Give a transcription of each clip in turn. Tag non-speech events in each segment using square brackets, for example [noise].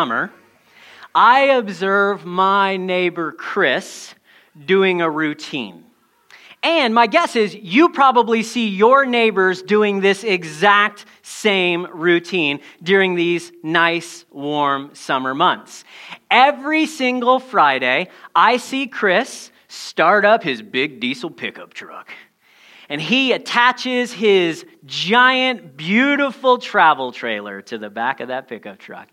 summer, I observe my neighbor Chris doing a routine. And my guess is you probably see your neighbors doing this exact same routine during these nice, warm summer months. Every single Friday, I see Chris start up his big diesel pickup truck and he attaches his giant, beautiful travel trailer to the back of that pickup truck.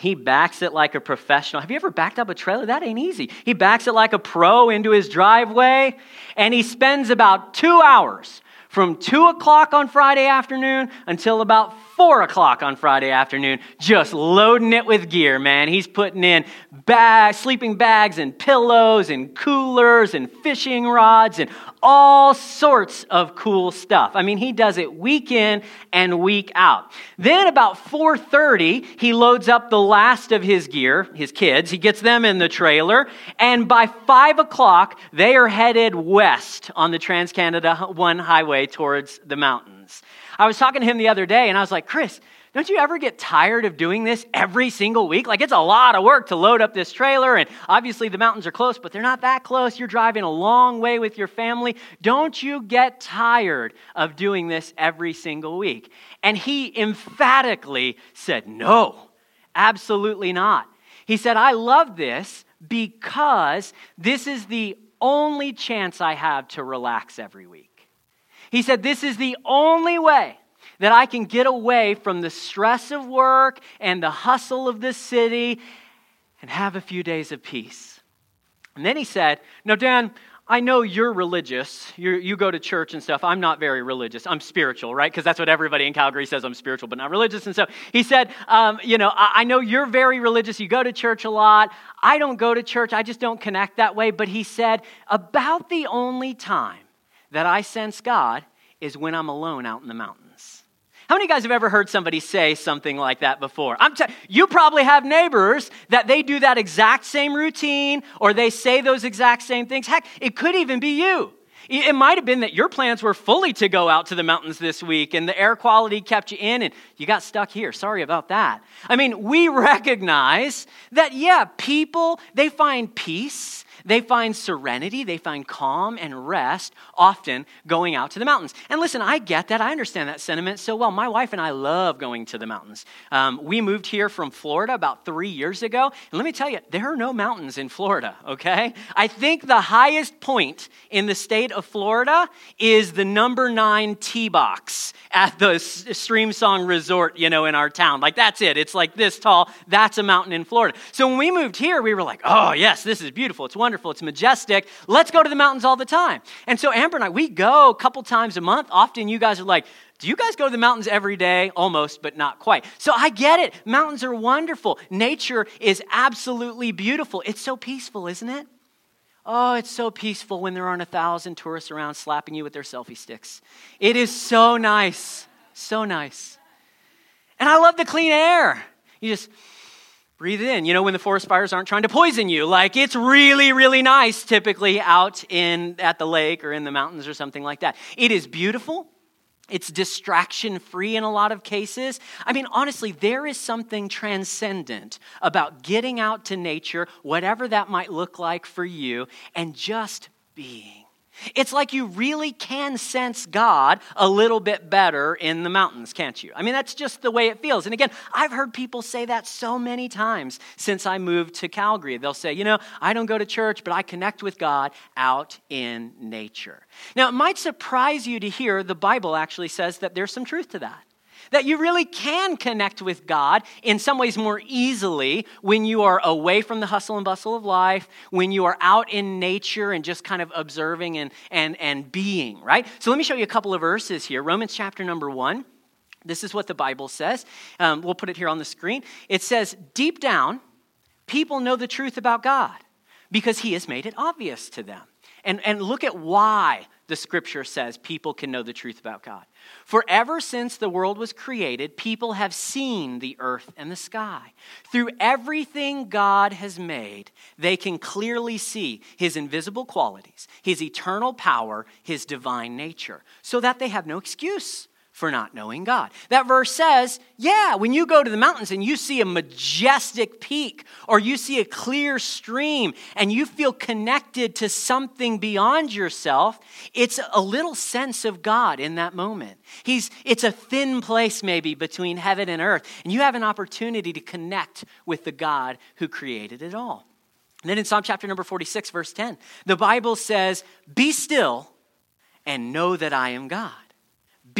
He backs it like a professional. Have you ever backed up a trailer? That ain't easy. He backs it like a pro into his driveway, and he spends about two hours from 2 o'clock on Friday afternoon until about 4 o'clock on Friday afternoon, just loading it with gear, man. He's putting in bags, sleeping bags and pillows and coolers and fishing rods and all sorts of cool stuff. I mean, he does it week in and week out. Then about 4:30, he loads up the last of his gear, his kids. He gets them in the trailer, and by 5 o'clock, they are headed west on the Trans Canada One highway towards the mountains. I was talking to him the other day, and I was like, Chris, don't you ever get tired of doing this every single week? Like, it's a lot of work to load up this trailer, and obviously the mountains are close, but they're not that close. You're driving a long way with your family. Don't you get tired of doing this every single week? And he emphatically said, No, absolutely not. He said, I love this because this is the only chance I have to relax every week. He said, This is the only way that I can get away from the stress of work and the hustle of the city and have a few days of peace. And then he said, Now, Dan, I know you're religious. You're, you go to church and stuff. I'm not very religious. I'm spiritual, right? Because that's what everybody in Calgary says I'm spiritual, but not religious. And so he said, um, You know, I, I know you're very religious. You go to church a lot. I don't go to church. I just don't connect that way. But he said, About the only time that I sense God is when I'm alone out in the mountains. How many of you guys have ever heard somebody say something like that before? I'm t- you probably have neighbors that they do that exact same routine or they say those exact same things. Heck, it could even be you. It might have been that your plans were fully to go out to the mountains this week and the air quality kept you in and you got stuck here. Sorry about that. I mean, we [laughs] recognize that, yeah, people, they find peace they find serenity, they find calm and rest often going out to the mountains. And listen, I get that. I understand that sentiment so well. My wife and I love going to the mountains. Um, we moved here from Florida about three years ago. And let me tell you, there are no mountains in Florida, okay? I think the highest point in the state of Florida is the number nine tee box at the Streamsong Resort, you know, in our town. Like, that's it. It's like this tall. That's a mountain in Florida. So when we moved here, we were like, oh, yes, this is beautiful. It's wonderful wonderful, it's majestic. Let's go to the mountains all the time. And so Amber and I, we go a couple times a month. Often you guys are like, do you guys go to the mountains every day? Almost, but not quite. So I get it. Mountains are wonderful. Nature is absolutely beautiful. It's so peaceful, isn't it? Oh, it's so peaceful when there aren't a thousand tourists around slapping you with their selfie sticks. It is so nice. So nice. And I love the clean air. You just breathe it in. You know, when the forest fires aren't trying to poison you, like it's really, really nice typically out in at the lake or in the mountains or something like that. It is beautiful. It's distraction free in a lot of cases. I mean, honestly, there is something transcendent about getting out to nature, whatever that might look like for you, and just being. It's like you really can sense God a little bit better in the mountains, can't you? I mean, that's just the way it feels. And again, I've heard people say that so many times since I moved to Calgary. They'll say, you know, I don't go to church, but I connect with God out in nature. Now, it might surprise you to hear the Bible actually says that there's some truth to that that you really can connect with God in some ways more easily when you are away from the hustle and bustle of life, when you are out in nature and just kind of observing and, and, and being, right? So let me show you a couple of verses here. Romans chapter number one. This is what the Bible says. Um, we'll put it here on the screen. It says, Deep down, people know the truth about God because He has made it obvious to them. And, and look at why the scripture says people can know the truth about God. For ever since the world was created, people have seen the earth and the sky. Through everything God has made, they can clearly see his invisible qualities, his eternal power, his divine nature, so that they have no excuse for not knowing God. That verse says, yeah, when you go to the mountains and you see a majestic peak or you see a clear stream and you feel connected to something beyond yourself, it's a little sense of God in that moment. He's, it's a thin place maybe between heaven and earth, and you have an opportunity to connect with the God who created it all. And then in Psalm chapter number 46, verse 10, the Bible says, Be still and know that I am God.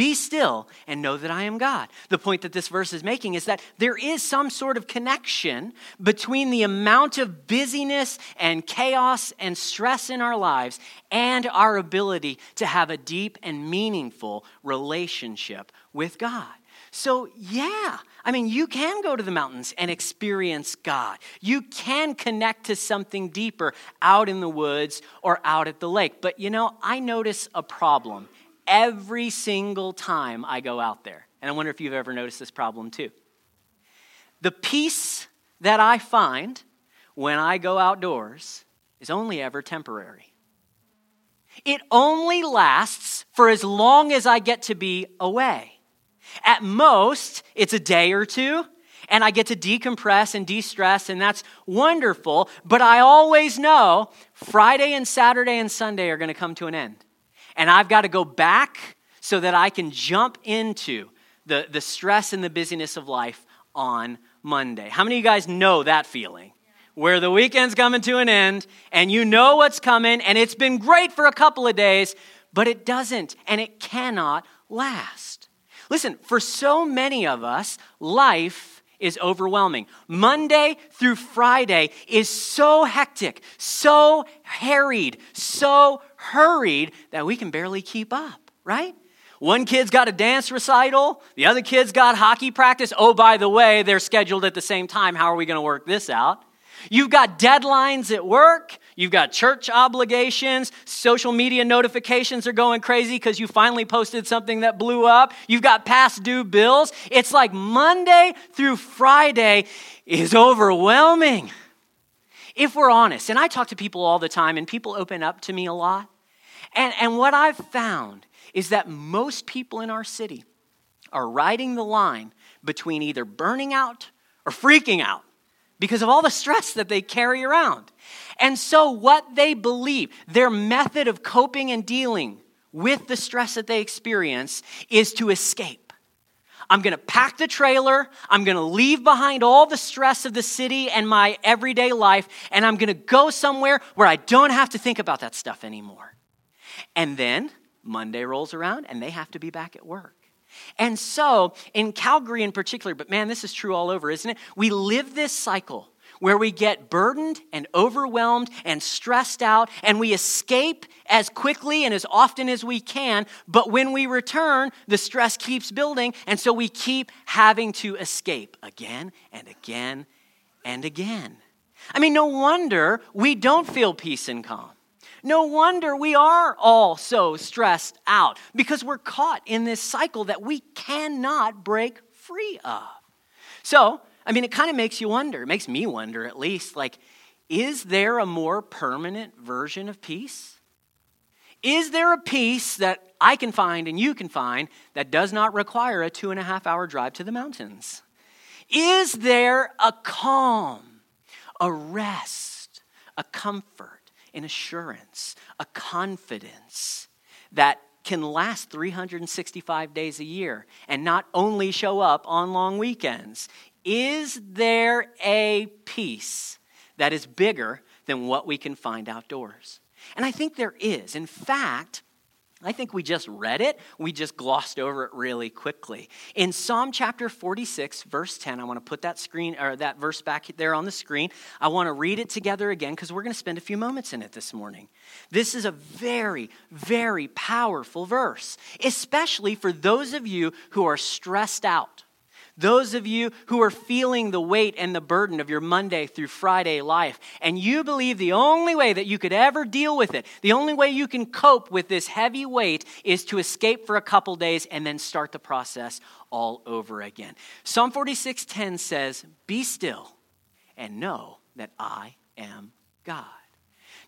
Be still and know that I am God. The point that this verse is making is that there is some sort of connection between the amount of busyness and chaos and stress in our lives and our ability to have a deep and meaningful relationship with God. So, yeah, I mean, you can go to the mountains and experience God. You can connect to something deeper out in the woods or out at the lake. But you know, I notice a problem every single time I go out there. And I wonder if you've ever noticed this problem too. The peace that I find when I go outdoors is only ever temporary. It only lasts for as long as I get to be away. At most, it's a day or two, and I get to decompress and de stress, and that's wonderful. But I always know Friday and Saturday and Sunday are going to come to an end and I've got to go back so that I can jump into the, the stress and the busyness of life on Monday. How many of you guys know that feeling? Where the weekend's coming to an end and you know what's coming and it's been great for a couple of days, but it doesn't and it cannot last. Listen, for so many of us, life is overwhelming. Monday through Friday is so hectic, so harried, so hurried that we can barely keep up, right? One kid's got a dance recital, the other kid's got hockey practice. Oh, by the way, they're scheduled at the same time. How are we going to work this out? You've got deadlines at work. You've got church obligations. Social media notifications are going crazy because you finally posted something that blew up. You've got past due bills. It's like Monday through Friday is overwhelming. If we're honest, and I talk to people all the time, and people open up to me a lot. And, and what I've found is that most people in our city are riding the line between either burning out or freaking out because of all the stress that they carry around. And so, what they believe, their method of coping and dealing with the stress that they experience is to escape. I'm gonna pack the trailer, I'm gonna leave behind all the stress of the city and my everyday life, and I'm gonna go somewhere where I don't have to think about that stuff anymore. And then Monday rolls around and they have to be back at work. And so, in Calgary in particular, but man, this is true all over, isn't it? We live this cycle where we get burdened and overwhelmed and stressed out, and we escape as quickly and as often as we can. But when we return, the stress keeps building, and so we keep having to escape again and again and again. I mean, no wonder we don't feel peace and calm. No wonder we are all so stressed out because we're caught in this cycle that we cannot break free of. So, I mean, it kind of makes you wonder, it makes me wonder at least, like, is there a more permanent version of peace? Is there a peace that I can find and you can find that does not require a two and a half hour drive to the mountains? Is there a calm, a rest, a comfort? An assurance, a confidence that can last 365 days a year and not only show up on long weekends. Is there a peace that is bigger than what we can find outdoors? And I think there is. In fact, I think we just read it. We just glossed over it really quickly. In Psalm chapter 46, verse 10, I want to put that screen or that verse back there on the screen. I want to read it together again because we're going to spend a few moments in it this morning. This is a very, very powerful verse, especially for those of you who are stressed out those of you who are feeling the weight and the burden of your Monday through Friday life, and you believe the only way that you could ever deal with it, the only way you can cope with this heavy weight is to escape for a couple days and then start the process all over again. Psalm 46:10 says, "Be still and know that I am God."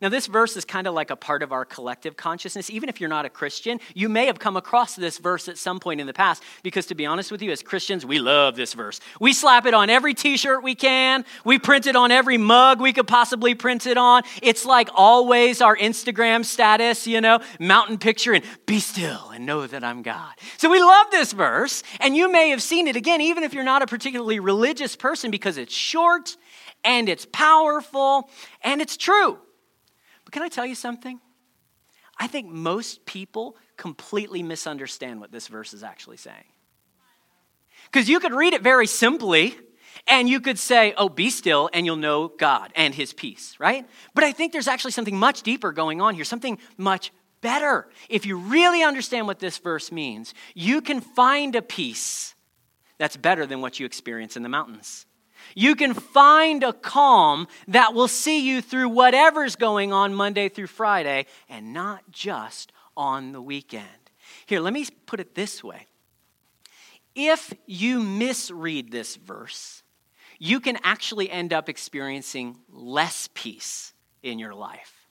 Now, this verse is kind of like a part of our collective consciousness. Even if you're not a Christian, you may have come across this verse at some point in the past, because to be honest with you, as Christians, we love this verse. We slap it on every t shirt we can, we print it on every mug we could possibly print it on. It's like always our Instagram status, you know, mountain picture and be still and know that I'm God. So we love this verse, and you may have seen it again, even if you're not a particularly religious person, because it's short and it's powerful and it's true. But can I tell you something? I think most people completely misunderstand what this verse is actually saying. Because you could read it very simply and you could say, oh, be still and you'll know God and his peace, right? But I think there's actually something much deeper going on here, something much better. If you really understand what this verse means, you can find a peace that's better than what you experience in the mountains. You can find a calm that will see you through whatever's going on Monday through Friday and not just on the weekend. Here, let me put it this way. If you misread this verse, you can actually end up experiencing less peace in your life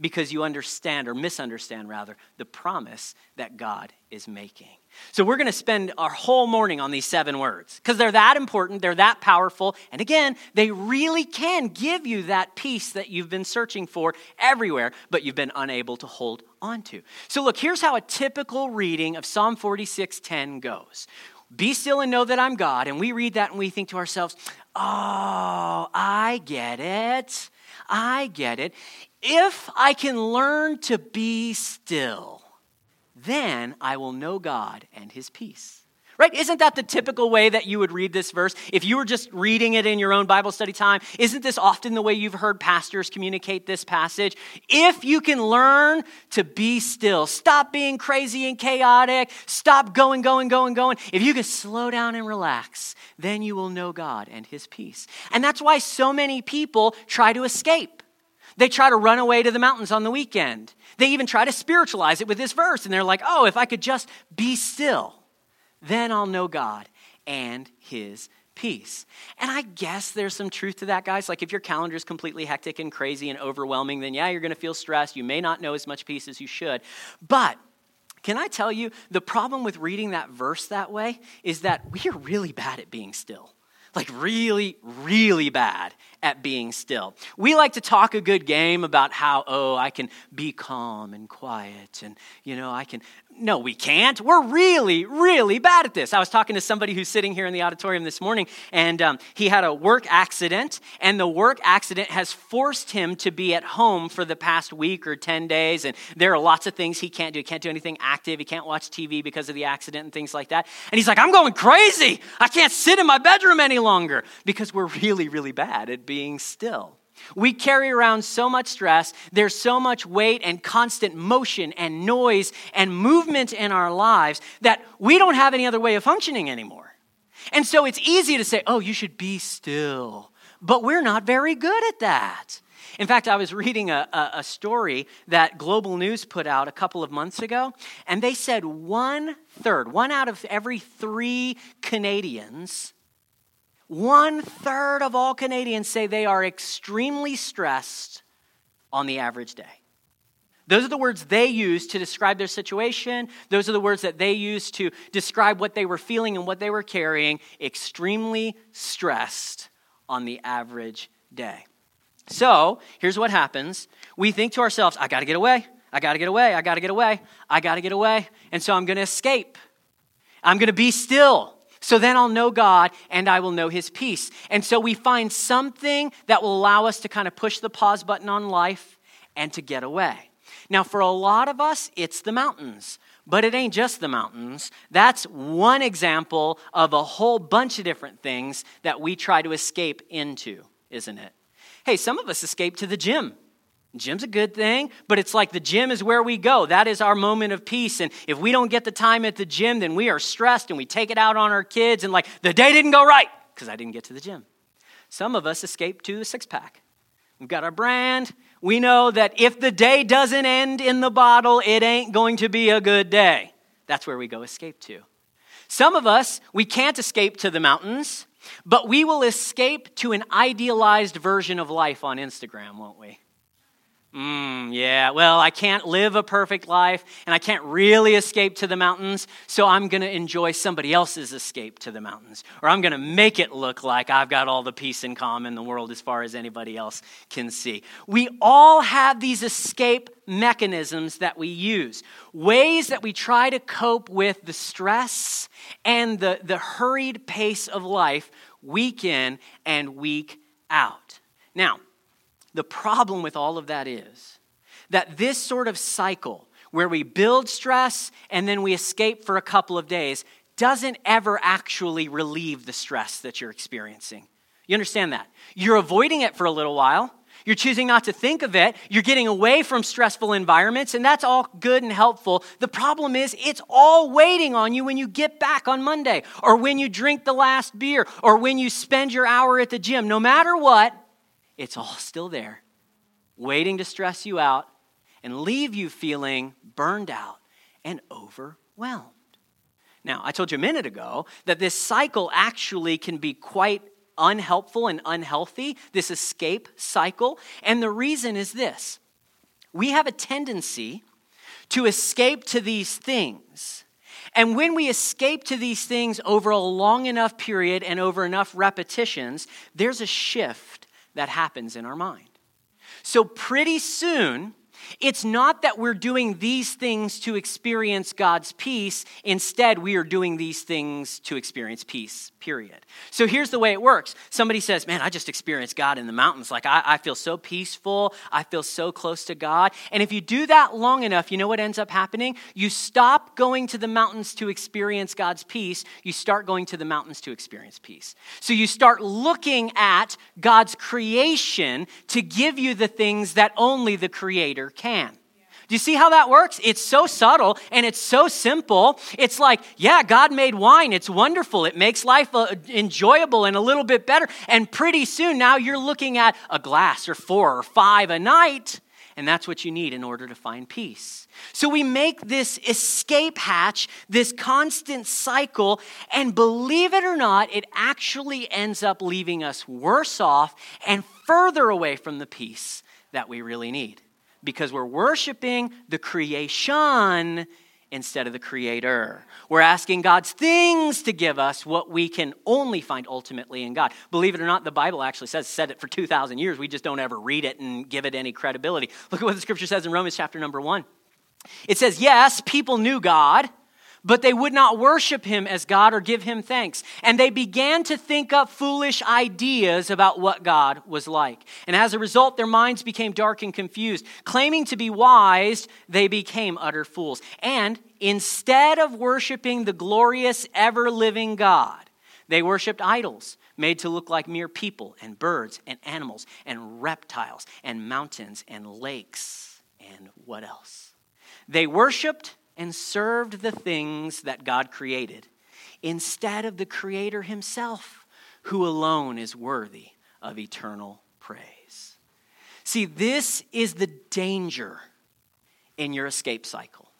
because you understand or misunderstand rather the promise that God is making. So we're going to spend our whole morning on these seven words because they're that important, they're that powerful, and again, they really can give you that peace that you've been searching for everywhere but you've been unable to hold on to. So look, here's how a typical reading of Psalm 46:10 goes. Be still and know that I'm God. And we read that and we think to ourselves, "Oh, I get it. I get it. If I can learn to be still, then I will know God and his peace. Right? Isn't that the typical way that you would read this verse? If you were just reading it in your own Bible study time, isn't this often the way you've heard pastors communicate this passage? If you can learn to be still, stop being crazy and chaotic, stop going, going, going, going. If you can slow down and relax, then you will know God and his peace. And that's why so many people try to escape. They try to run away to the mountains on the weekend. They even try to spiritualize it with this verse. And they're like, oh, if I could just be still, then I'll know God and his peace. And I guess there's some truth to that, guys. Like if your calendar is completely hectic and crazy and overwhelming, then yeah, you're going to feel stressed. You may not know as much peace as you should. But can I tell you, the problem with reading that verse that way is that we are really bad at being still like really, really bad at being still. We like to talk a good game about how, oh, I can be calm and quiet and, you know, I can no, we can't. We're really, really bad at this. I was talking to somebody who's sitting here in the auditorium this morning, and um, he had a work accident, and the work accident has forced him to be at home for the past week or 10 days. And there are lots of things he can't do. He can't do anything active, he can't watch TV because of the accident and things like that. And he's like, I'm going crazy. I can't sit in my bedroom any longer because we're really, really bad at being still. We carry around so much stress. There's so much weight and constant motion and noise and movement in our lives that we don't have any other way of functioning anymore. And so it's easy to say, oh, you should be still. But we're not very good at that. In fact, I was reading a, a, a, story that Global News put out a couple of months ago, and they said one third, one out of every three Canadians one third of all Canadians say they are extremely stressed on the average day. Those are the words they use to describe their situation. Those are the words that they use to describe what they were feeling and what they were carrying. Extremely stressed on the average day. So here's what happens we think to ourselves, I gotta get away. I gotta get away. I gotta get away. I gotta get away. And so I'm gonna escape. I'm gonna be still. So then I'll know God and I will know his peace. And so we find something that will allow us to kind of push the pause button on life and to get away. Now, for a lot of us, it's the mountains. But it ain't just the mountains. That's one example of a whole bunch of different things that we try to escape into, isn't it? Hey, some of us escape to the gym. Gym's a good thing, but it's like the gym is where we go. That is our moment of peace. And if we don't get the time at the gym, then we are stressed and we take it out on our kids and like the day didn't go right because I didn't get to the gym. Some of us escape to the six pack. We've got our brand. We know that if the day doesn't end in the bottle, it ain't going to be a good day. That's where we go escape to. Some of us, we can't escape to the mountains, but we will escape to an idealized version of life on Instagram, won't we? Mm, yeah, well, I can't live a perfect life and I can't really escape to the mountains, so I'm going to enjoy somebody else's escape to the mountains. Or I'm going to make it look like I've got all the peace and calm in the world as far as anybody else can see. We all have these escape mechanisms that we use, ways that we try to cope with the stress and the, the hurried pace of life week in and week out. Now, the problem with all of that is that this sort of cycle, where we build stress and then we escape for a couple of days, doesn't ever actually relieve the stress that you're experiencing. You understand that? You're avoiding it for a little while. You're choosing not to think of it. You're getting away from stressful environments, and that's all good and helpful. The problem is, it's all waiting on you when you get back on Monday, or when you drink the last beer, or when you spend your hour at the gym. No matter what, it's all still there, waiting to stress you out and leave you feeling burned out and overwhelmed. Now, I told you a minute ago that this cycle actually can be quite unhelpful and unhealthy, this escape cycle. And the reason is this we have a tendency to escape to these things. And when we escape to these things over a long enough period and over enough repetitions, there's a shift that happens in our mind. So, pretty soon, it's not that we're doing these things to experience God's peace. Instead, we are doing these things to experience peace, period. So here's the way it works somebody says, Man, I just experienced God in the mountains. Like, I, I, feel so peaceful. I feel so close to God. And if you do that long enough, you know what ends up happening? You stop going to the mountains to experience God's peace. You start going to the mountains to experience peace. So you start looking at God's creation to give you the things that only the Creator can. Do you see how that works? It's so subtle and it's so simple. It's like, yeah, God made wine. It's wonderful. It makes life uh, enjoyable and a little bit better. And pretty soon now you're looking at a glass or four or five a night. And that's what you need in order to find peace. So we make this escape hatch, this constant cycle, and believe it or not, it actually ends up leaving us worse off and further away from the peace that we really need because we're worshiping the creation instead of the creator. We're asking God's things to give us what we can only find ultimately in God. Believe it or not, the Bible actually says said it for 2000 years. We just don't ever read it and give it any credibility. Look at what the scripture says in Romans chapter number 1. It says, "Yes, people knew God, but they would not worship him as God or give him thanks. And they began to think up foolish ideas about what God was like. And as a result, their minds became dark and confused. Claiming to be wise, they became utter fools. And instead of worshiping the glorious, ever living God, they worshiped idols made to look like mere people and birds and animals and reptiles and mountains and lakes and what else? They worshiped and served the things that God created instead of the Creator Himself, who alone is worthy of eternal praise. See, this is the danger in your escape cycle.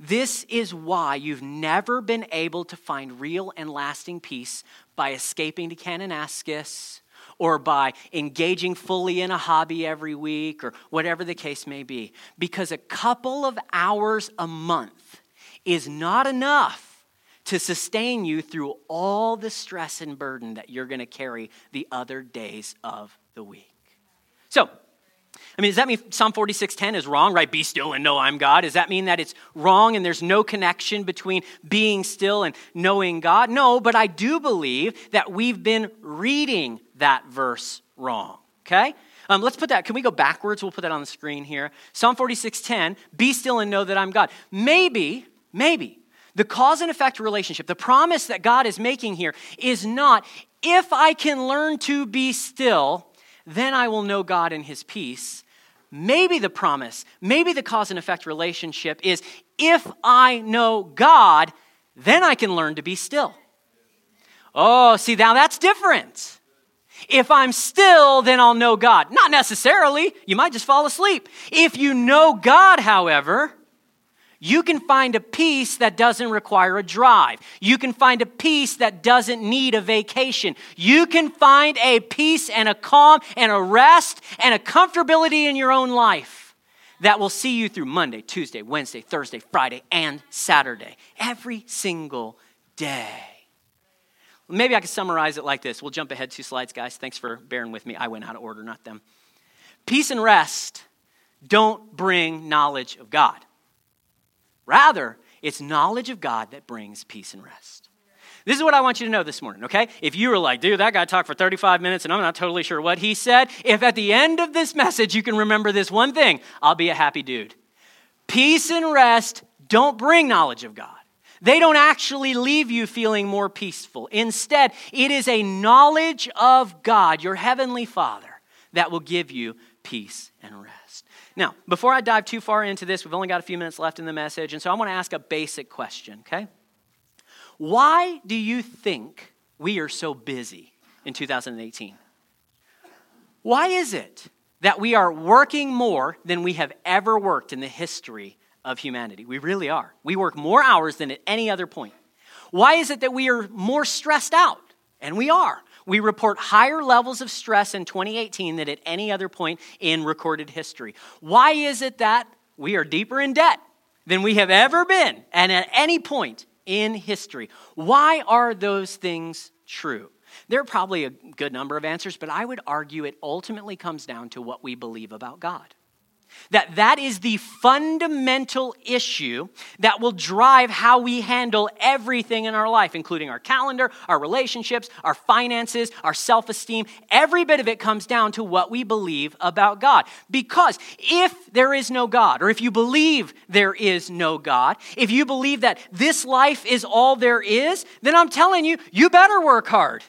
This is why you've never been able to find real and lasting peace by escaping to Kananaskis or by engaging fully in a hobby every week or whatever the case may be. Because a couple of hours a month is not enough to sustain you through all the stress and burden that you're going to carry the other days of the week. So, I mean, does that mean Psalm 46:10 is wrong, right? Be still and know I'm God. Does that mean that it's wrong and there's no connection between being still and knowing God? No, but I do believe that we've been reading that verse wrong. Okay? Um, let's put that. Can we go backwards? We'll put that on the screen here. Psalm 46:10. Be still and know that I'm God. Maybe, maybe the cause and effect relationship, the promise that God is making here is not if I can learn to be still, then I will know God in His peace. Maybe the promise, maybe the cause and effect relationship is if I know God, then I can learn to be still. Oh, see, now that's different. If I'm still, then I'll know God. Not necessarily. You might just fall asleep. If you know God, however, You can find a peace that doesn't require a drive. You can find a peace that doesn't need a vacation. You can find a peace and a calm and a rest and a comfortability in your own life that will see you through Monday, Tuesday, Wednesday, Thursday, Friday, and Saturday. Every single day. Maybe I could summarize it like this. We'll jump ahead two slides, guys. Thanks for bearing with me. I went out of order, not them. Peace and rest don't bring knowledge of God. Rather, it's knowledge of God that brings peace and rest. This is what I want you to know this morning, okay? If you were like, dude, that guy talked for 35 minutes and I'm not totally sure what he said, if at the end of this message you can remember this one thing, I'll be a happy dude. Peace and rest don't bring knowledge of God. They don't actually leave you feeling more peaceful. Instead, it is a knowledge of God, your heavenly Father, that will give you peace and rest. Now, before I dive too far into this, we've only got a few minutes left in the message, and so I want to ask a basic question, okay? Why do you think we are so busy in 2018? Why is it that we are working more than we have ever worked in the history of humanity? We really are. We work more hours than at any other point. Why is it that we are more stressed out? And we are we report higher levels of stress in 2018 than at any other point in recorded history. Why is it that we are deeper in debt than we have ever been and at any point in history? Why are those things true? There are probably a good number of answers, but I would argue it ultimately comes down to what we believe about God. That that is the fundamental issue that will drive how we handle everything in our life, including our calendar, our relationships, our finances, our self-esteem. Every bit of it comes down to what we believe about God. Because if there is no God, or if you believe there is no God, if you believe that this life is all there is, then I'm telling you, you better work hard.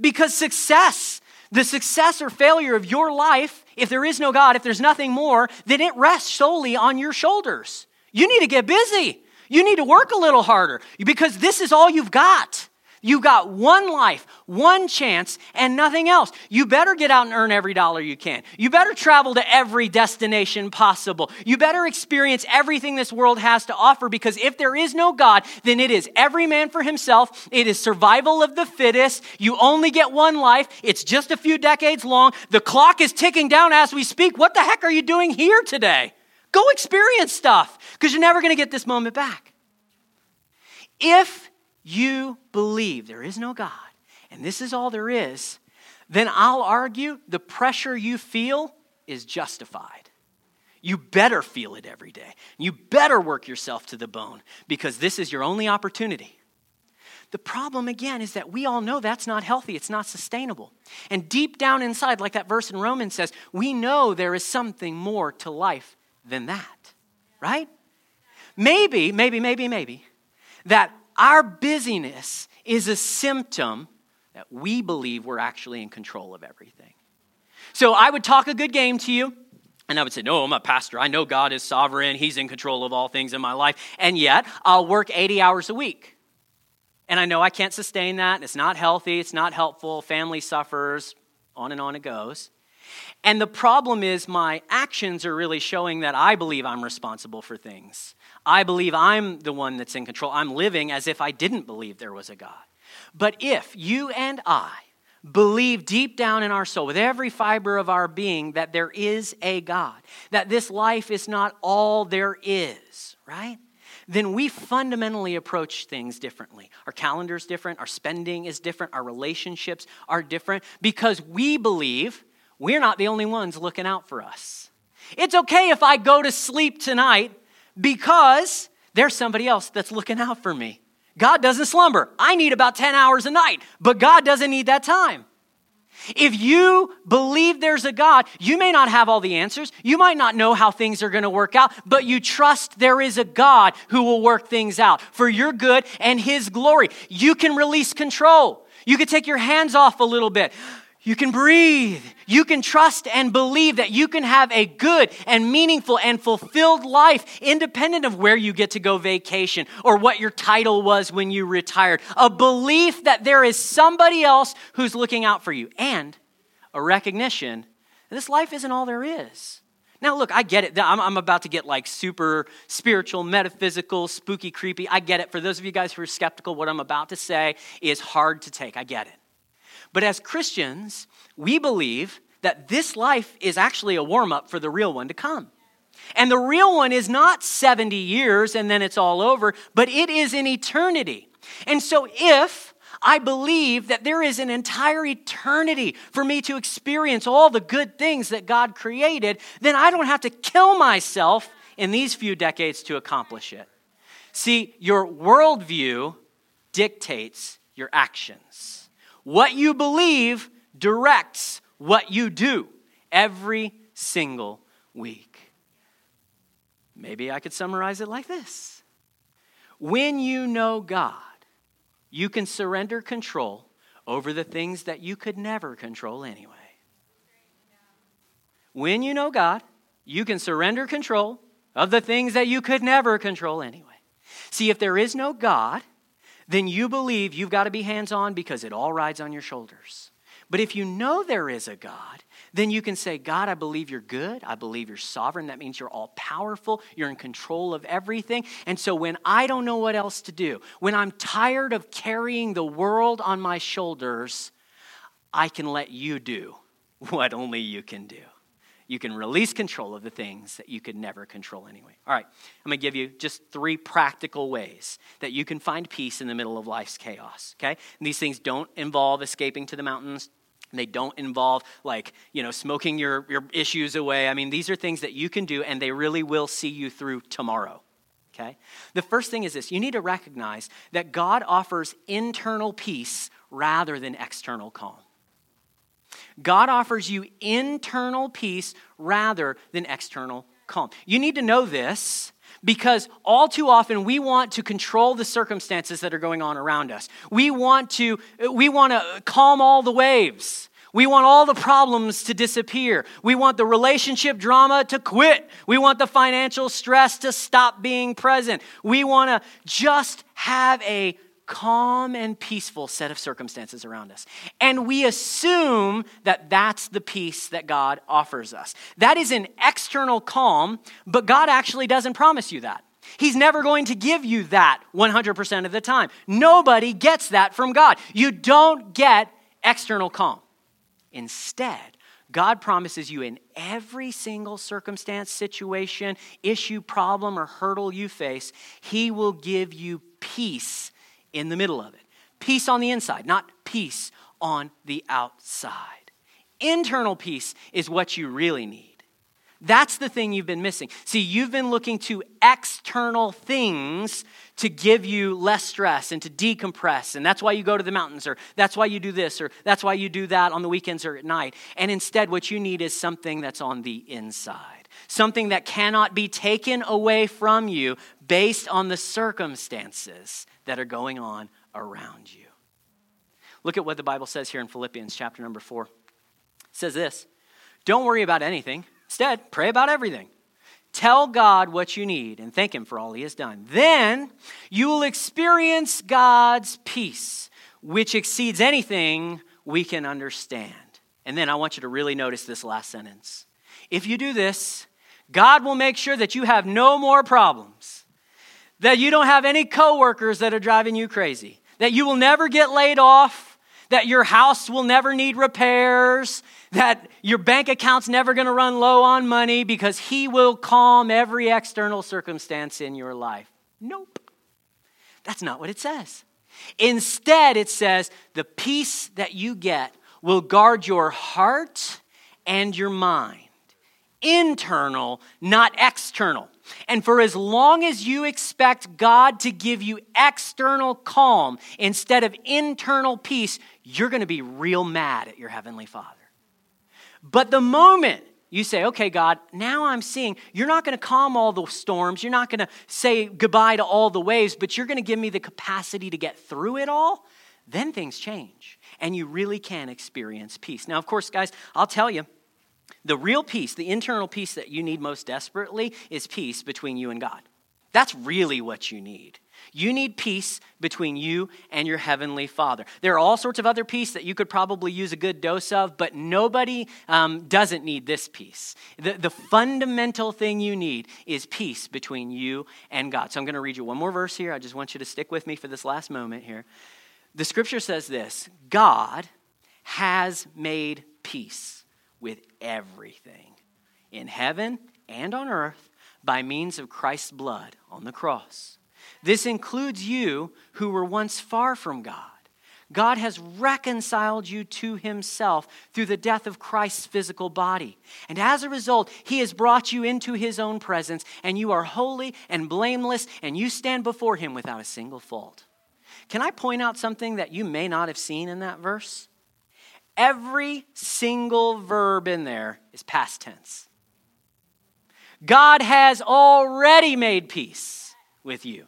Because success the success or failure of your life, if there is no God, if there's nothing more, then it rests solely on your shoulders. You need to get busy. You need to work a little harder because this is all you've got. You got one life, one chance, and nothing else. You better get out and earn every dollar you can. You better travel to every destination possible. You better experience everything this world has to offer because if there is no God, then it is every man for himself. It is survival of the fittest. You only get one life. It's just a few decades long. The clock is ticking down as we speak. What the heck are you doing here today? Go experience stuff because you're never going to get this moment back. If you believe there is no God and this is all there is, then I'll argue the pressure you feel is justified. You better feel it every day. You better work yourself to the bone because this is your only opportunity. The problem, again, is that we all know that's not healthy. It's not sustainable. And deep down inside, like that verse in Romans says, we know there is something more to life than that, right? Maybe, maybe, maybe, maybe, that our busyness is a symptom that we believe we're actually in control of everything. So I would talk a good game to you, and I would say, No, I'm a pastor. I know God is sovereign. He's in control of all things in my life. And yet, I'll work 80 hours a week. And I know I can't sustain that. It's not healthy. It's not helpful. Family suffers. On and on it goes. And the problem is, my actions are really showing that I believe I'm responsible for things. I believe I'm the one that's in control. I'm living as if I didn't believe there was a God. But if you and I believe deep down in our soul, with every fiber of our being, that there is a God, that this life is not all there is, right? Then we fundamentally approach things differently. Our calendar's different, our spending is different, our relationships are different because we believe we're not the only ones looking out for us. It's okay if I go to sleep tonight because there's somebody else that's looking out for me. God doesn't slumber. I need about 10 hours a night, but God doesn't need that time. If you believe there's a God, you may not have all the answers. You might not know how things are going to work out, but you trust there is a God who will work things out for your good and His glory. You can release control. You can take your hands off a little bit. You can breathe. You can trust and believe that you can have a good and meaningful and fulfilled life independent of where you get to go vacation or what your title was when you retired. A belief that there is somebody else who's looking out for you and a recognition that this life isn't all there is. Now, look, I get it. I'm, I'm, about to get like super spiritual, metaphysical, spooky, creepy. I get it. For those of you guys who are skeptical, what I'm about to say is hard to take. I get it. But as Christians, we believe that this life is actually a warm up for the real one to come. And the real one is not 70 years and then it's all over, but it is an eternity. And so if I believe that there is an entire eternity for me to experience all the good things that God created, then I don't have to kill myself in these few decades to accomplish it. See, your worldview dictates your actions. What you believe directs what you do every single week. Maybe I could summarize it like this When you know God, you can surrender control over the things that you could never control anyway. When you know God, you can surrender control of the things that you could never control anyway. See, if there is no God, then you believe you've got to be hands on because it all rides on your shoulders. But if you know there is a God, then you can say, God, I believe you're good. I believe you're sovereign. That means you're all powerful. You're in control of everything. And so when I don't know what else to do, when I'm tired of carrying the world on my shoulders, I can let you do [laughs] what only you can do. You can release control of the things that you could never control anyway. All right, I'm to give you just three practical ways that you can find peace in the middle of life's chaos, okay? And these things don't involve escaping to the mountains, they don't involve like, you know, smoking your, your issues away. I mean, these are things that you can do and they really will see you through tomorrow. Okay? The first thing is this you need to recognize that God offers internal peace rather than external calm. God offers you internal peace rather than external calm. You need to know this because all too often we want to control the circumstances that are going on around us. We want to we want to calm all the waves. We want all the problems to disappear. We want the relationship drama to quit. We want the financial stress to stop being present. We want to just have a calm and peaceful set of circumstances around us. And we assume that that's the peace that God offers us. That is an external calm, but God actually doesn't promise you that. He's never going to give you that 100% of the time. Nobody gets that from God. You don't get external calm. Instead, God promises you in every single circumstance, situation, issue, problem, or hurdle you face, He will give you peace in the middle of it. Peace on the inside, not peace on the outside. Internal peace is what you really need. That's the thing you've been missing. See, you've been looking to external things to give you less stress and to decompress. And that's why you go to the mountains, or that's why you do this, or that's why you do that on the weekends or at night. And instead, what you need is something that's on the inside, something that cannot be taken away from you based on the circumstances that are going on around you. Look at what the Bible says here in Philippians chapter number 4. It says this Don't worry about anything, instead, pray about everything. Tell God what you need and thank Him for all He has done. Then you will experience God's peace, which exceeds anything we can understand. And then I want you to really notice this last sentence. If you do this, God will make sure that you have no more problems that you don't have any coworkers that are driving you crazy, that you will never get laid off, that your house will never need repairs, that your bank account's never going to run low on money because he will calm every external circumstance in your life. Nope. That's not what it says. Instead, it says the peace that you get will guard your heart and your mind. Internal, not external. And for as long as you expect God to give you external calm instead of internal peace, you're going to be real mad at your Heavenly Father. But the moment you say, okay, God, now I'm seeing you're not going to calm all the storms. You're not going to say goodbye to all the waves, but you're going to give me the capacity to get through it all. Then things change and you really can experience peace. Now, of course, guys, I'll tell you, the real peace, the internal peace that you need most desperately, is peace between you and God. That's really what you need. You need peace between you and your heavenly Father. There are all sorts of other peace that you could probably use a good dose of, but nobody um, doesn't need this peace. The, the fundamental thing you need is peace between you and God. So I'm going to read you one more verse here. I just want you to stick with me for this last moment here. The scripture says this God has made peace with everything in heaven and on earth by means of Christ's blood on the cross. This includes you who were once far from God. God has reconciled you to himself through the death of Christ's physical body. And as a result, he has brought you into his own presence, and you are holy and blameless, and you stand before him without a single fault. Can I point out something that you may not have seen in that verse? Every single verb in there is past tense. God has already made peace with you.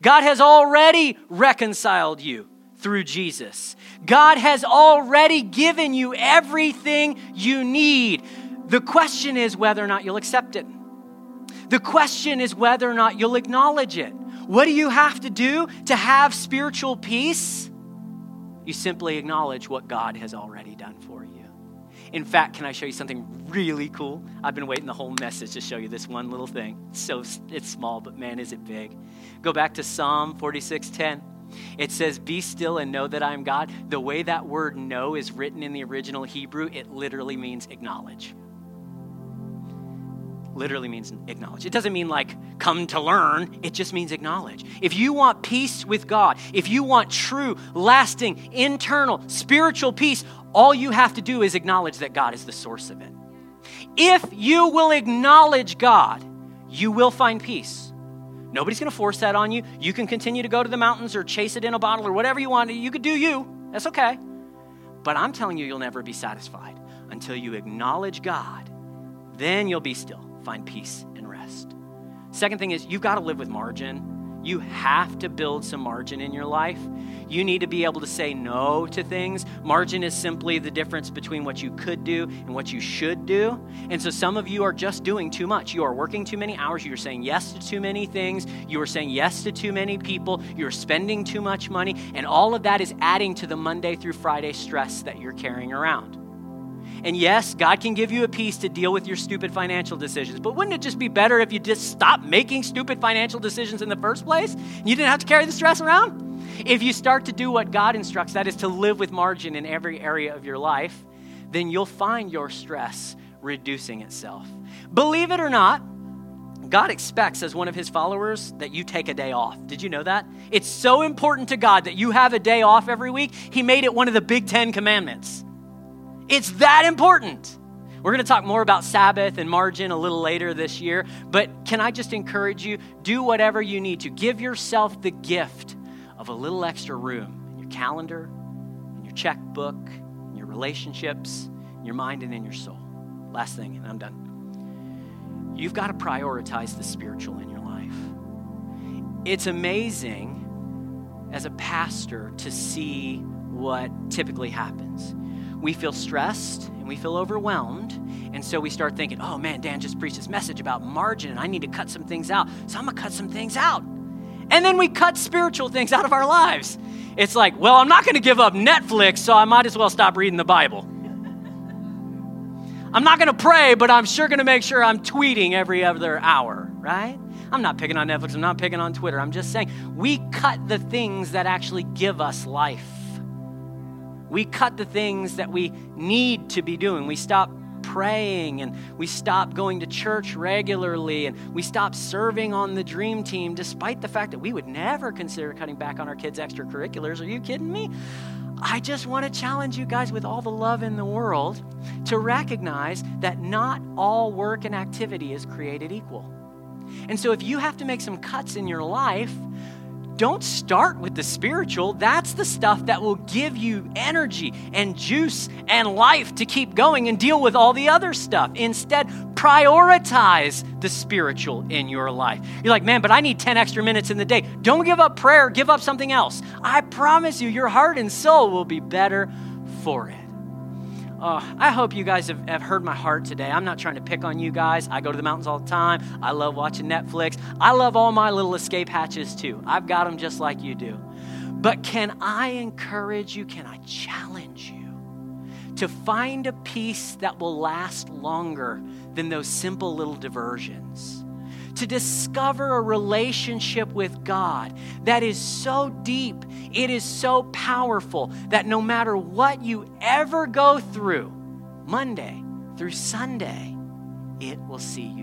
God has already reconciled you through Jesus. God has already given you everything you need. The question is whether or not you'll accept it. The question is whether or not you'll acknowledge it. What do you have to do to have spiritual peace? You simply acknowledge what God has already done for you. In fact, can I show you something really cool? I've been waiting the whole message to show you this one little thing. So it's small, but man, is it big. Go back to Psalm 46:10. It says, Be still and know that I am God. The way that word know is written in the original Hebrew, it literally means acknowledge. Literally means acknowledge. It doesn't mean like come to learn, it just means acknowledge. If you want peace with God, if you want true, lasting, internal, spiritual peace, all you have to do is acknowledge that God is the source of it. If you will acknowledge God, you will find peace. Nobody's going to force that on you. You can continue to go to the mountains or chase it in a bottle or whatever you want. You could do you. That's okay. But I'm telling you, you'll never be satisfied until you acknowledge God. Then you'll be still, find peace and rest. Second thing is, you've got to live with margin. You have to build some margin in your life. You need to be able to say no to things. Margin is simply the difference between what you could do and what you should do. And so some of you are just doing too much. You are working too many hours. You are saying yes to too many things. You are saying yes to too many people. You're spending too much money. And all of that is adding to the Monday through Friday stress that you're carrying around. And yes, God can give you a peace to deal with your stupid financial decisions. But wouldn't it just be better if you just stopped making stupid financial decisions in the first place? And You didn't have to carry the stress around? If you start to do what God instructs, that is to live with margin in every area of your life, then you'll find your stress reducing itself. Believe it or not, God expects as one of his followers that you take a day off. Did you know that? It's so important to God that you have a day off every week. He made it one of the big 10 commandments. It's that important. We're going to talk more about Sabbath and margin a little later this year, but can I just encourage you do whatever you need to give yourself the gift of a little extra room in your calendar, in your checkbook, in your relationships, in your mind, and in your soul. Last thing, and I'm done. You've got to prioritize the spiritual in your life. It's amazing as a pastor to see what typically happens. We feel stressed and we feel overwhelmed. And so we start thinking, oh man, Dan just preached this message about margin and I need to cut some things out. So I'm going to cut some things out. And then we cut spiritual things out of our lives. It's like, well, I'm not going to give up Netflix, so I might as well stop reading the Bible. I'm not going to pray, but I'm sure going to make sure I'm tweeting every other hour, right? I'm not picking on Netflix, I'm not picking on Twitter. I'm just saying we cut the things that actually give us life. We cut the things that we need to be doing. We stop praying and we stop going to church regularly and we stop serving on the dream team despite the fact that we would never consider cutting back on our kids' extracurriculars. Are you kidding me? I just want to challenge you guys with all the love in the world to recognize that not all work and activity is created equal. And so if you have to make some cuts in your life, don't start with the spiritual. That's the stuff that will give you energy and juice and life to keep going and deal with all the other stuff. Instead, prioritize the spiritual in your life. You're like, man, but I need 10 extra minutes in the day. Don't give up prayer, give up something else. I promise you, your heart and soul will be better for it. Oh, I hope you guys have, have heard my heart today. I'm not trying to pick on you guys. I go to the mountains all the time. I love watching Netflix. I love all my little escape hatches too. I've got them just like you do. But can I encourage you? Can I challenge you to find a peace that will last longer than those simple little diversions? To discover a relationship with God that is so deep, it is so powerful that no matter what you ever go through, Monday through Sunday, it will see you.